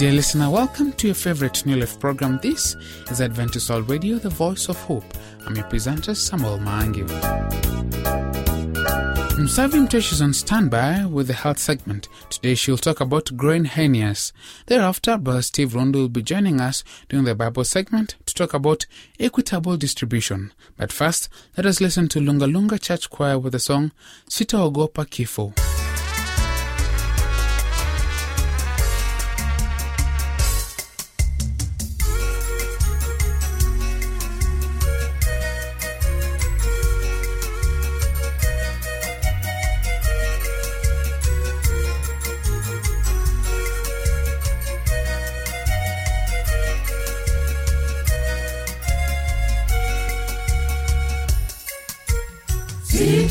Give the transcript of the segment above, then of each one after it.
Dear listener, welcome to your favorite New Life program. This is Adventist World Radio, the voice of hope. I'm your presenter, Samuel Mangi. Musavi Muteshi is on standby with the health segment. Today she'll talk about groin hernias. Thereafter, Brother Steve Rondo will be joining us during the Bible segment to talk about equitable distribution. But first, let us listen to Lunga Lunga Church Choir with the song Sitaogopa Kifo.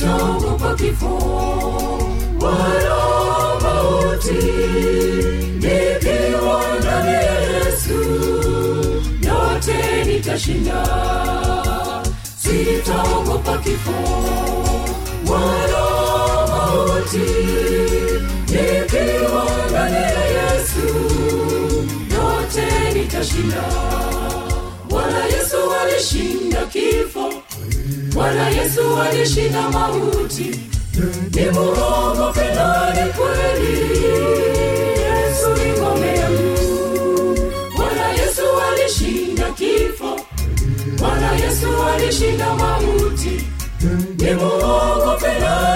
Sitaogopa kifo wala mauti nikiwa ndani ya yesu yote nitashinda. Sitaogopa kifo wala mauti nikiwa ndani ya yesu yote nitashinda. Bwana yesu alishinda kifo bwana yesu alishinda mauti. Ni muongo penani kweli. Yesu ni ngome yangu. Bwana yesu alishinda kifo. Bwana yesu alishinda mauti. Ni muongo penani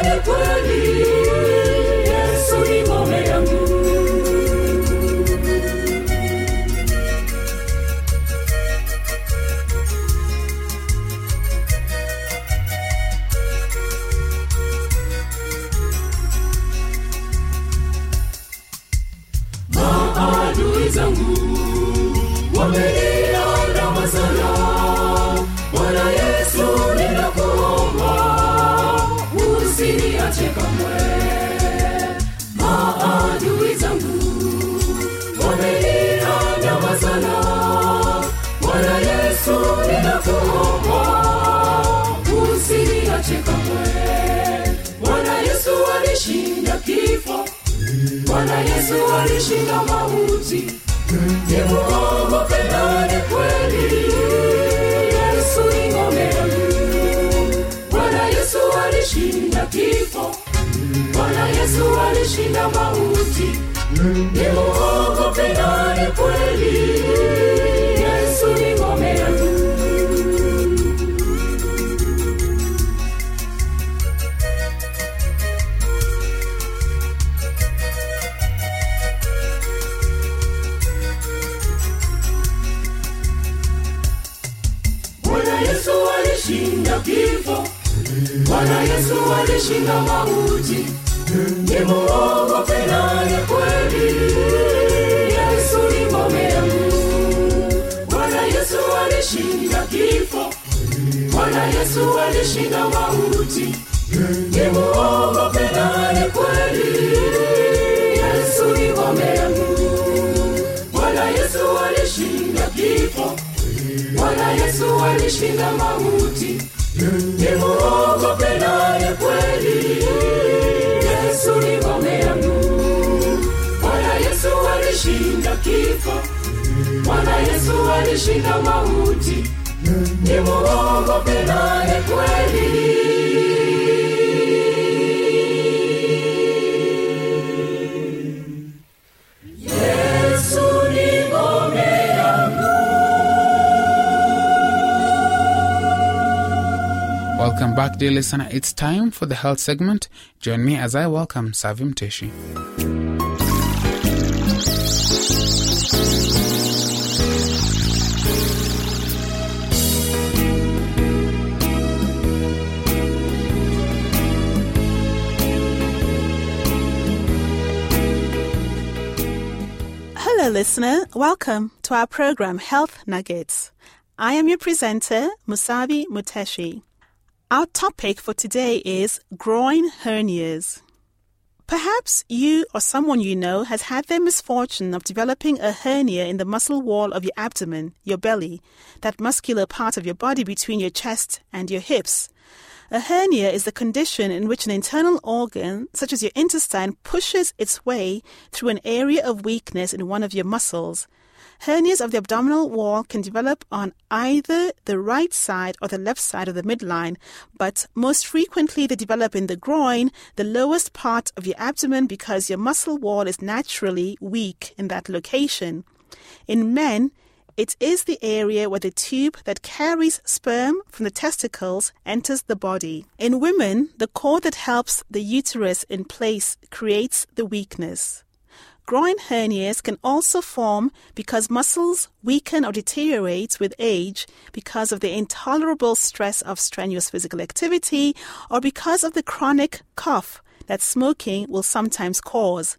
ni kifo. Bwana yesu alishinda mauti. Ni muongo penani kweli. Yesu ni ngome yangu. Bwana yesu alishinda kifo. Bwana yesu alishinda mauti. Ni muongo penani kweli Welcome back, dear listener. It's time for the health segment. Join me as I welcome Savim Teshi. Hello, listener. Welcome to our program Health Nuggets. I am your presenter, Musavi Muteshi. Our topic for today is groin hernias. Perhaps you or someone you know has had the misfortune of developing a hernia in the muscle wall of your abdomen, your belly, that muscular part of your body between your chest and your hips. A hernia is the condition in which an internal organ, such as your intestine, pushes its way through an area of weakness in one of your muscles. Hernias of the abdominal wall can develop on either the right side or the left side of the midline, but most frequently they develop in the groin, the lowest part of your abdomen, because your muscle wall is naturally weak in that location. In men, it is the area where the tube that carries sperm from the testicles enters the body. In women, the cord that helps the uterus in place creates the weakness. Groin hernias can also form because muscles weaken or deteriorate with age because of the intolerable stress of strenuous physical activity or because of the chronic cough that smoking will sometimes cause.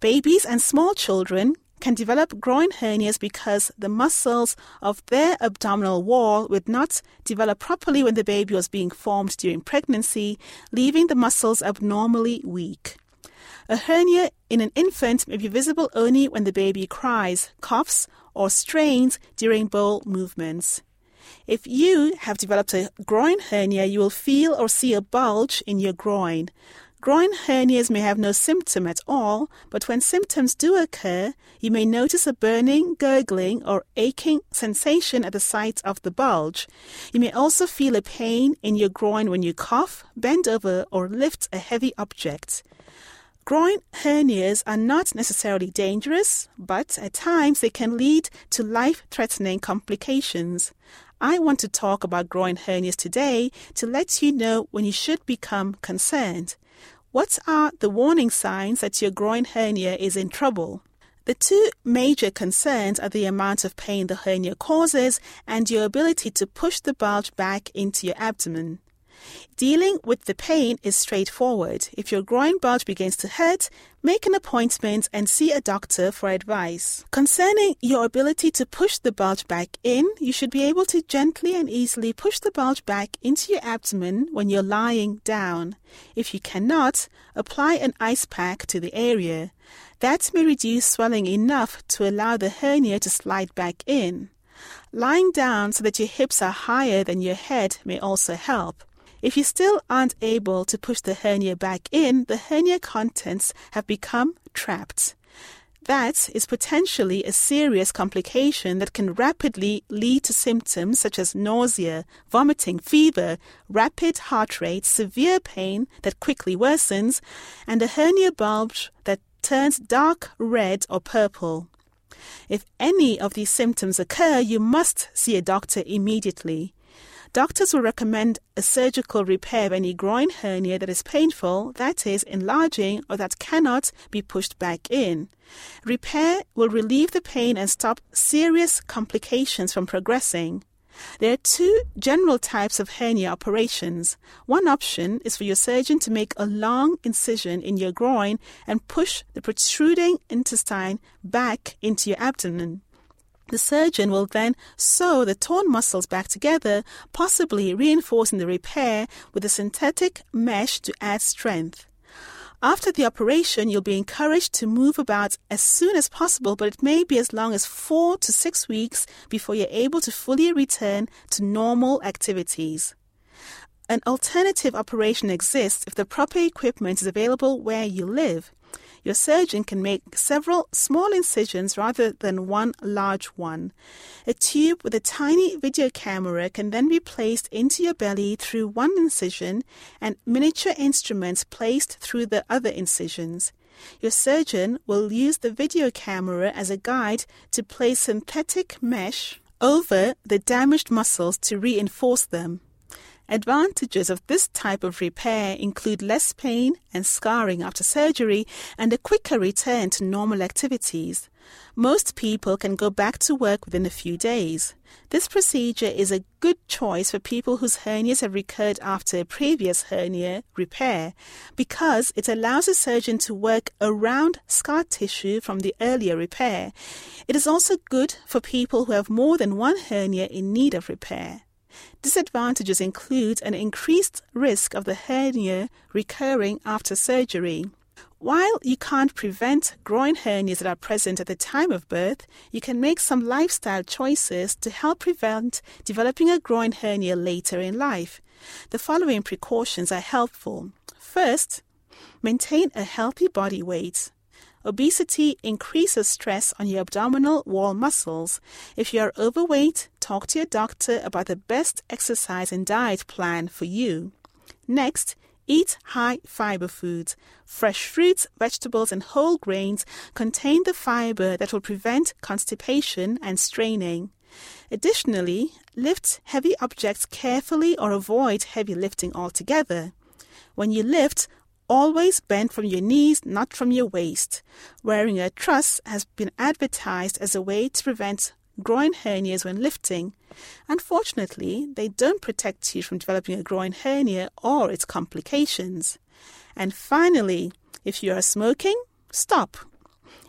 Babies and small children can develop groin hernias because the muscles of their abdominal wall would not develop properly when the baby was being formed during pregnancy, leaving the muscles abnormally weak. A hernia in an infant may be visible only when the baby cries, coughs, or strains during bowel movements. If you have developed a groin hernia, you will feel or see a bulge in your groin. Groin hernias may have no symptom at all, but when symptoms do occur, you may notice a burning, gurgling, or aching sensation at the site of the bulge. You may also feel a pain in your groin when you cough, bend over, or lift a heavy object. Groin hernias are not necessarily dangerous, but at times they can lead to life threatening complications. I want to talk about groin hernias today to let you know when you should become concerned. What are the warning signs that your groin hernia is in trouble? The two major concerns are the amount of pain the hernia causes and your ability to push the bulge back into your abdomen. Dealing with the pain is straightforward. If your groin bulge begins to hurt, make an appointment and see a doctor for advice. Concerning your ability to push the bulge back in, you should be able to gently and easily push the bulge back into your abdomen when you're lying down. If you cannot, apply an ice pack to the area. That may reduce swelling enough to allow the hernia to slide back in. Lying down so that your hips are higher than your head may also help. If you still aren't able to push the hernia back in, the hernia contents have become trapped. That is potentially a serious complication that can rapidly lead to symptoms such as nausea, vomiting, fever, rapid heart rate, severe pain that quickly worsens, and a hernia bulge that turns dark red or purple. If any of these symptoms occur, you must see a doctor immediately. Doctors will recommend a surgical repair of any groin hernia that is painful, that is, enlarging, or that cannot be pushed back in. Repair will relieve the pain and stop serious complications from progressing. There are two general types of hernia operations. One option is for your surgeon to make a long incision in your groin and push the protruding intestine back into your abdomen. The surgeon will then sew the torn muscles back together, possibly reinforcing the repair with a synthetic mesh to add strength. After the operation, you'll be encouraged to move about as soon as possible, but it may be as long as four to six weeks before you're able to fully return to normal activities. An alternative operation exists if the proper equipment is available where you live your surgeon can make several small incisions rather than one large one. A tube with a tiny video camera can then be placed into your belly through one incision and miniature instruments placed through the other incisions. Your surgeon will use the video camera as a guide to place synthetic mesh over the damaged muscles to reinforce them. Advantages of this type of repair include less pain and scarring after surgery and a quicker return to normal activities. Most people can go back to work within a few days. This procedure is a good choice for people whose hernias have recurred after a previous hernia repair because it allows a surgeon to work around scar tissue from the earlier repair. It is also good for people who have more than one hernia in need of repair. Disadvantages include an increased risk of the hernia recurring after surgery. While you can't prevent groin hernias that are present at the time of birth, you can make some lifestyle choices to help prevent developing a groin hernia later in life. the following precautions are helpful. First, maintain a healthy body weight. Obesity increases stress on your abdominal wall muscles. If you are overweight, talk to your doctor about the best exercise and diet plan for you. Next, eat high fiber foods. Fresh fruits, vegetables, and whole grains contain the fiber that will prevent constipation and straining. Additionally, lift heavy objects carefully or avoid heavy lifting altogether. When you lift, always bend from your knees, not from your waist. Wearing a truss has been advertised as a way to prevent groin hernias when lifting. Unfortunately, they don't protect you from developing a groin hernia or its complications. And finally, if you are smoking, stop.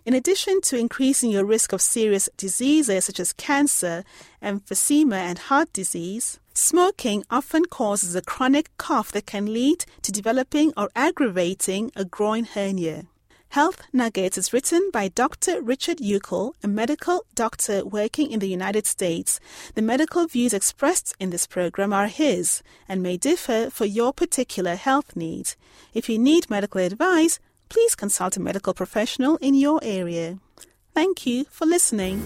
In addition to increasing your risk of serious diseases such as cancer, emphysema, and heart disease, smoking often causes a chronic cough that can lead to developing or aggravating a groin hernia. Health Nuggets is written by Dr. Richard Uckel, a medical doctor working in the United States. The medical views expressed in this program are his and may differ for your particular health needs. If you need medical advice, please consult a medical professional in your area. Thank you for listening.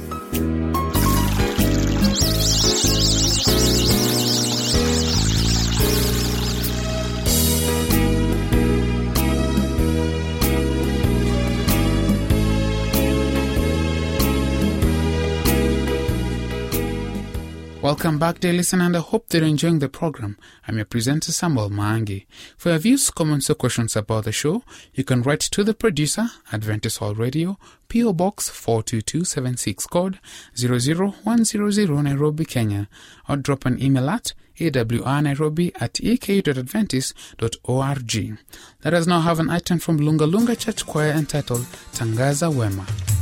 Welcome back, dear listener, and I hope that you're enjoying the program. I'm your presenter, Samuel Mangi. For your views, comments, or questions about the show, you can write to the producer, Adventist World Radio, PO Box 42276, code 00100 Nairobi, Kenya, or drop an email at awrnairobi at ek.adventist.org. Let us now have an item from Lunga Lunga Church Choir entitled Tangaza Wema.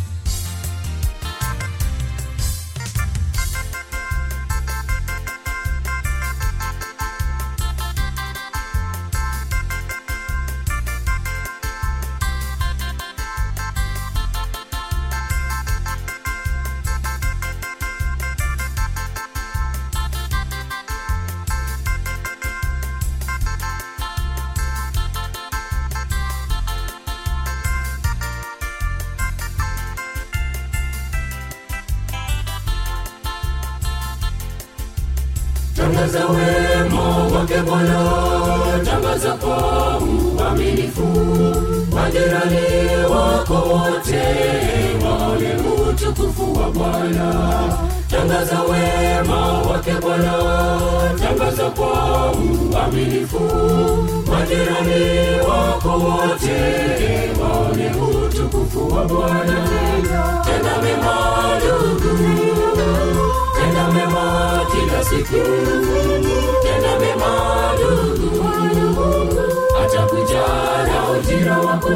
Tangaza wema wake Bwana, tangaza kwa uaminifu, majirani wako wote waone utukufu wa Bwana. Tangaza wema wake Bwana, tangaza kwa uaminifu, majirani wako wote waone utukufu wa Bwana. Tenda mema ndugu tenda mema kila siku, tena mema ndugu, atakuja na ujira wako.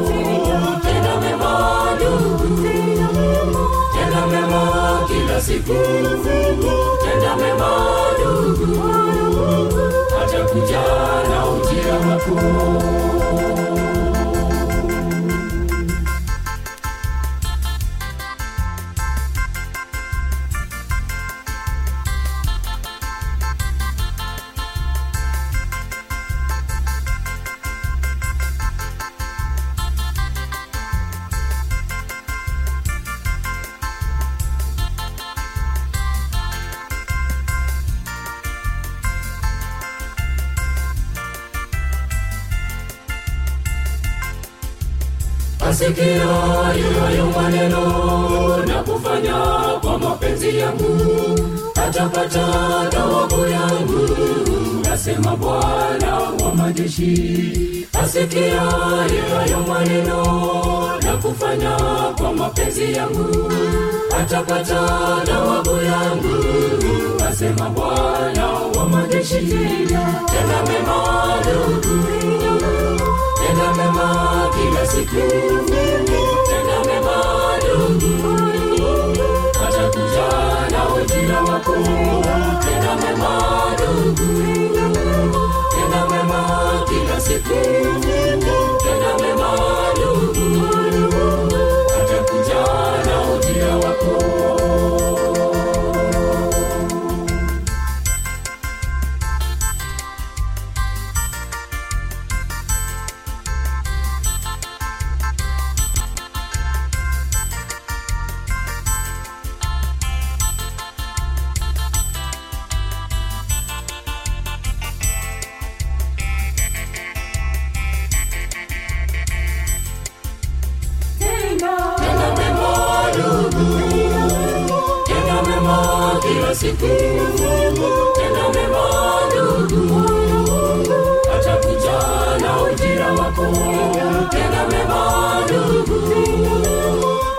tena mema ndugu, tena mema kila siku, tena mema ndugu, atakuja na ujira wako. Asikiayo hayo maneno na kufanya kwa mapenzi yangu. Atapata thawabu yangu nasema bwana wa majeshi. Asikiayo hayo maneno na kufanya kwa mapenzi yangu. Atapata thawabu yangu nasema bwana wa majeshi. Tena mema ndugu tenda mema kila siku, siku, kila siku tenda mema ndugu atakuja na ujira wako. Tenda mema ndugu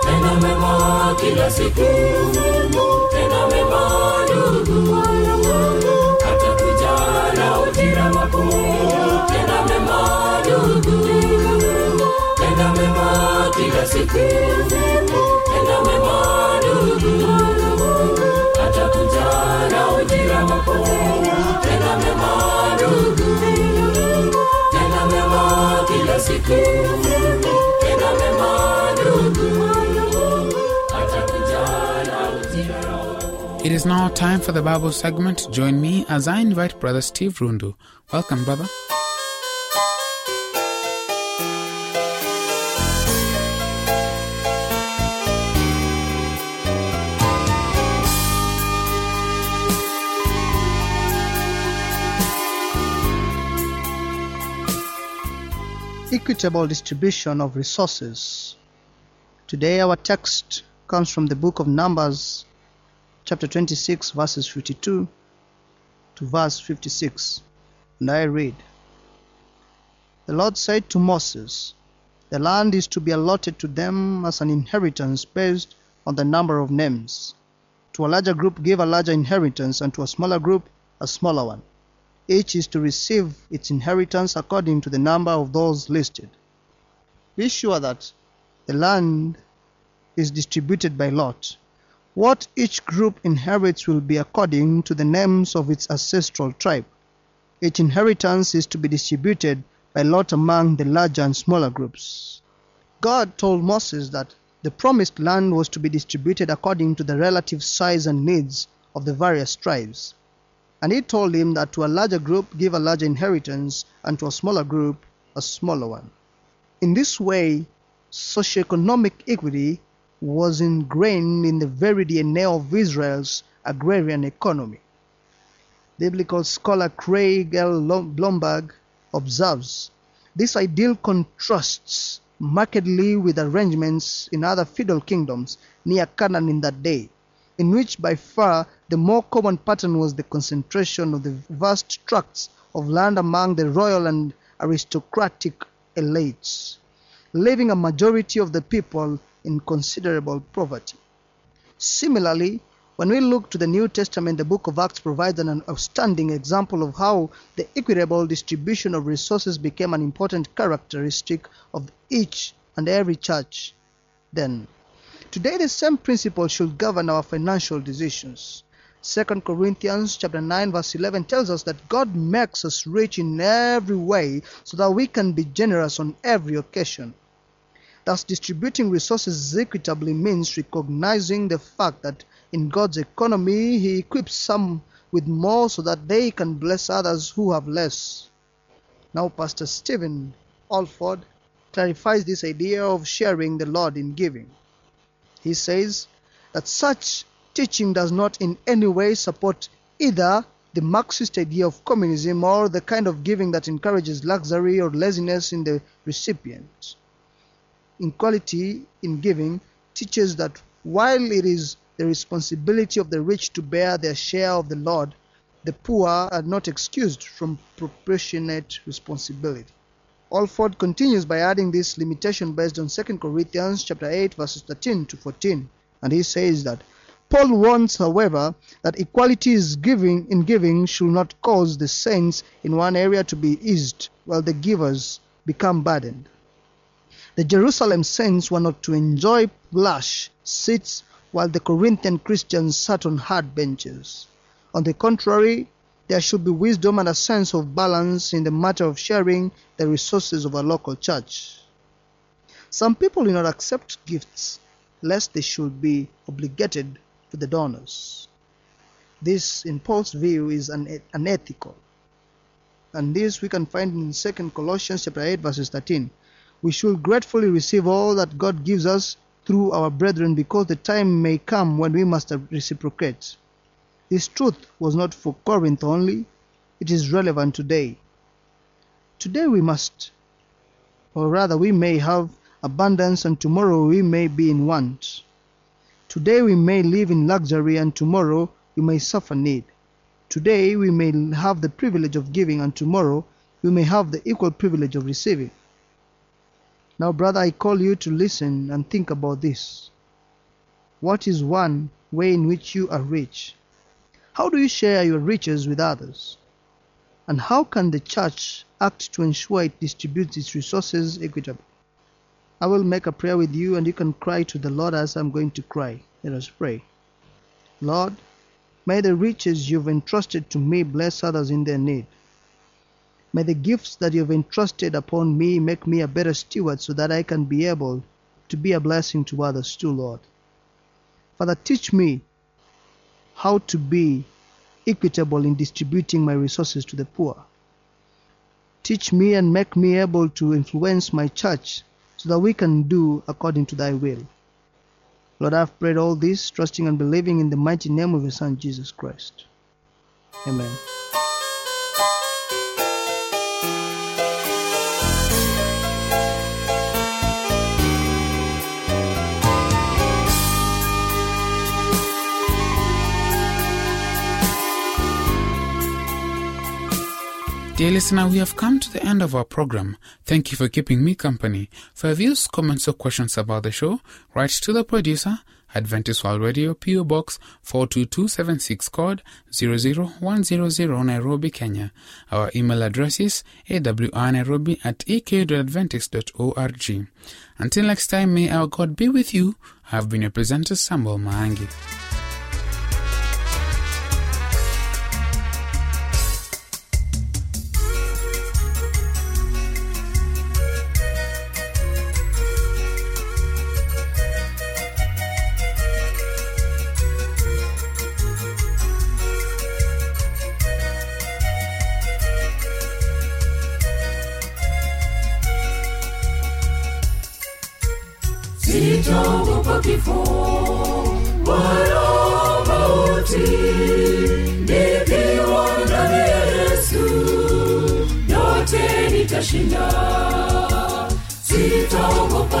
tenda mema kila siku tenda mema ndugu atakuja na ujira wako. Tenda mema ndugu tenda mema kila siku tenda mema ndugu is now time for the Bible segment. Join me as I invite Brother Steve Rundu. Welcome, brother. equitable distribution of resources. Today, our text comes from the book of Numbers, chapter 26, verses 52 to verse 56. And I read The Lord said to Moses, The land is to be allotted to them as an inheritance based on the number of names. To a larger group, give a larger inheritance, and to a smaller group, a smaller one. Each is to receive its inheritance according to the number of those listed. Be sure that the land is distributed by lot. What each group inherits will be according to the names of its ancestral tribe. Each inheritance is to be distributed by lot among the larger and smaller groups. God told Moses that the promised land was to be distributed according to the relative size and needs of the various tribes. And he told him that to a larger group give a larger inheritance, and to a smaller group a smaller one. In this way, socioeconomic equity was ingrained in the very DNA of Israel's agrarian economy. Biblical scholar Craig L. Blomberg observes this ideal contrasts markedly with arrangements in other feudal kingdoms near Canaan in that day, in which by far the more common pattern was the concentration of the vast tracts of land among the royal and aristocratic elites, leaving a majority of the people in considerable poverty. Similarly, when we look to the New Testament, the book of Acts provides an outstanding example of how the equitable distribution of resources became an important characteristic of each and every church then. Today the same principle should govern our financial decisions. 2 Corinthians chapter 9 verse 11 tells us that God makes us rich in every way so that we can be generous on every occasion. Thus distributing resources equitably means recognizing the fact that in God's economy he equips some with more so that they can bless others who have less. Now Pastor Stephen Olford clarifies this idea of sharing the Lord in giving. He says that such teaching does not in any way support either the Marxist idea of communism or the kind of giving that encourages luxury or laziness in the recipient. Equality in giving teaches that while it is the responsibility of the rich to bear their share of the Lord, the poor are not excused from proportionate responsibility. Olford continues by adding this limitation based on 2 Corinthians chapter 8 verses 13 to 14 and he says that Paul warns however that equality is giving in giving should not cause the saints in one area to be eased while the givers become burdened. The Jerusalem saints were not to enjoy plush seats while the Corinthian Christians sat on hard benches. On the contrary, there should be wisdom and a sense of balance in the matter of sharing the resources of a local church. Some people do not accept gifts lest they should be obligated to the donors. This, in Paul's view, is un- unethical. And this we can find in 2 Colossians chapter 8 verses 13. We should gratefully receive all that God gives us through our brethren because the time may come when we must reciprocate. This truth was not for Corinth only, it is relevant today. Today we must, or rather, we may have abundance and tomorrow we may be in want. Today we may live in luxury and tomorrow we may suffer need. Today we may have the privilege of giving, and tomorrow we may have the equal privilege of receiving. Now, brother, I call you to listen and think about this. What is one way in which you are rich? How do you share your riches with others? And how can the church act to ensure it distributes its resources equitably? I will make a prayer with you, and you can cry to the Lord as I'm going to cry. Let us pray. Lord, may the riches you've entrusted to me bless others in their need. May the gifts that you've entrusted upon me make me a better steward so that I can be able to be a blessing to others too, Lord. Father, teach me how to be equitable in distributing my resources to the poor. Teach me and make me able to influence my church so that we can do according to thy will. Lord, I've prayed all this, trusting and believing in the mighty name of your Son, Jesus Christ. Amen. Dear listener, we have come to the end of our program. Thank you for keeping me company. For views, comments, or questions about the show, write to the producer, Adventist World Radio, PO Box 42276 code 00100 Nairobi, Kenya. Our email address is awrnairobi at ek.adventist.org. Until next time, may our God be with you. I have been your presenter, Samuel Maangi.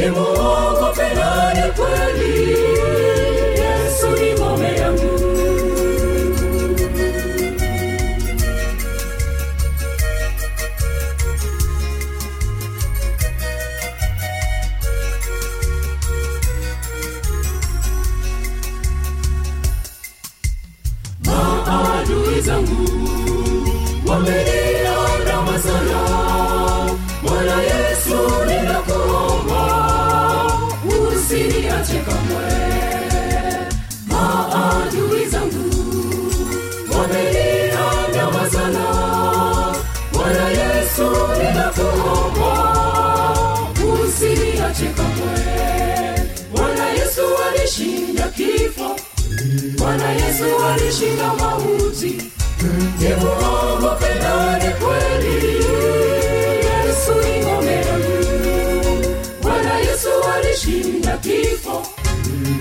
ni muongo pena ni kweli. Yesu ni ngome yangu. Yesu alishinda mauti, ni roho pendane kweli. Yesu ni ngome yangu. Bwana Yesu alishinda kifo,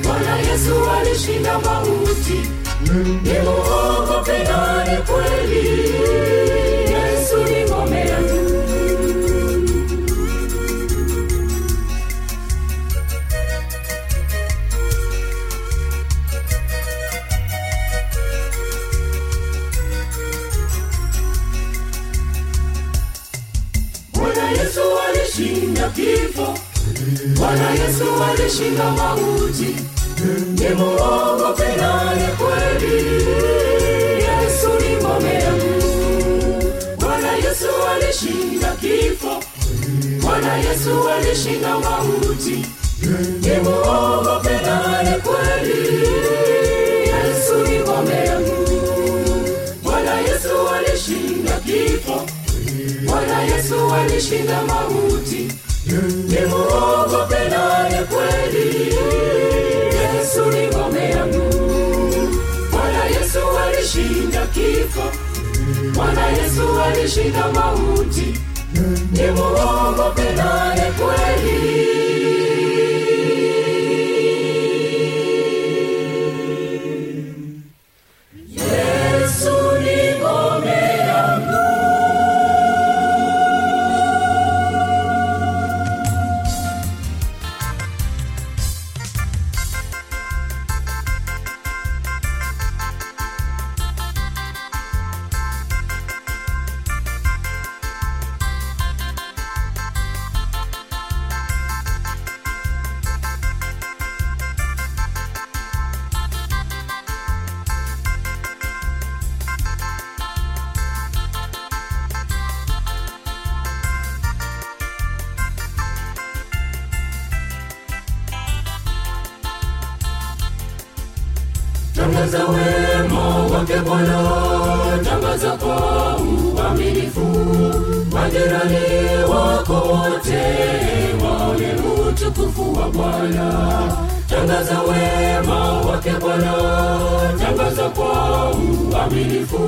Bwana Yesu alishinda mauti, ni roho pendane kweli. Bwana yesu alishinda mauti. Ni muongo penane kweli tangaza wema wake bwana tangaza kwa uaminifu. Majirani wako wote waone utukufu wa bwana. Tangaza wema wake bwana tangaza kwa uaminifu.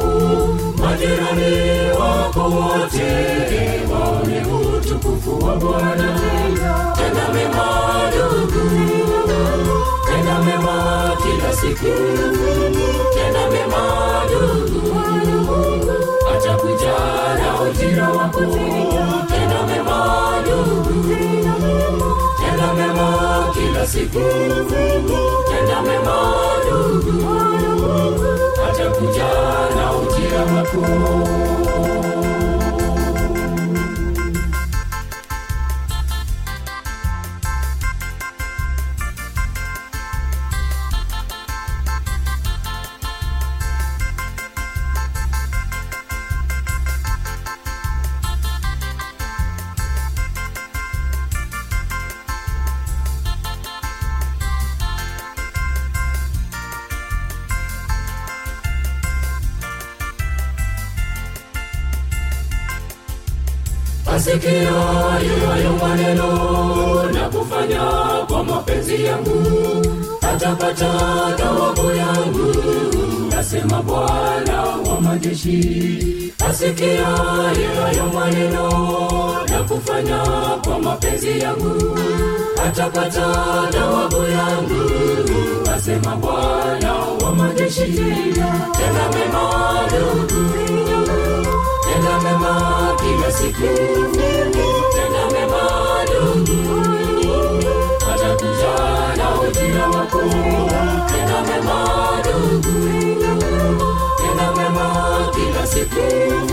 Majirani wako wote waone utukufu wa bwana. Tenda mema tenda mema kila siku. Tenda mema ndugu atakuja na ujira wako. Tenda mema ndugu tenda mema kila siku. Tenda mema ndugu atakuja na ujira wako asikiayo hayo maneno na kufanya kwa mapenzi yangu. Atapata thawabu yangu nasema bwana wa majeshi. Asikiayo hayo maneno na kufanya kwa mapenzi yangu. Atapata thawabu yangu nasema bwana wa majeshi. Tena mema kila siku tenda mema siku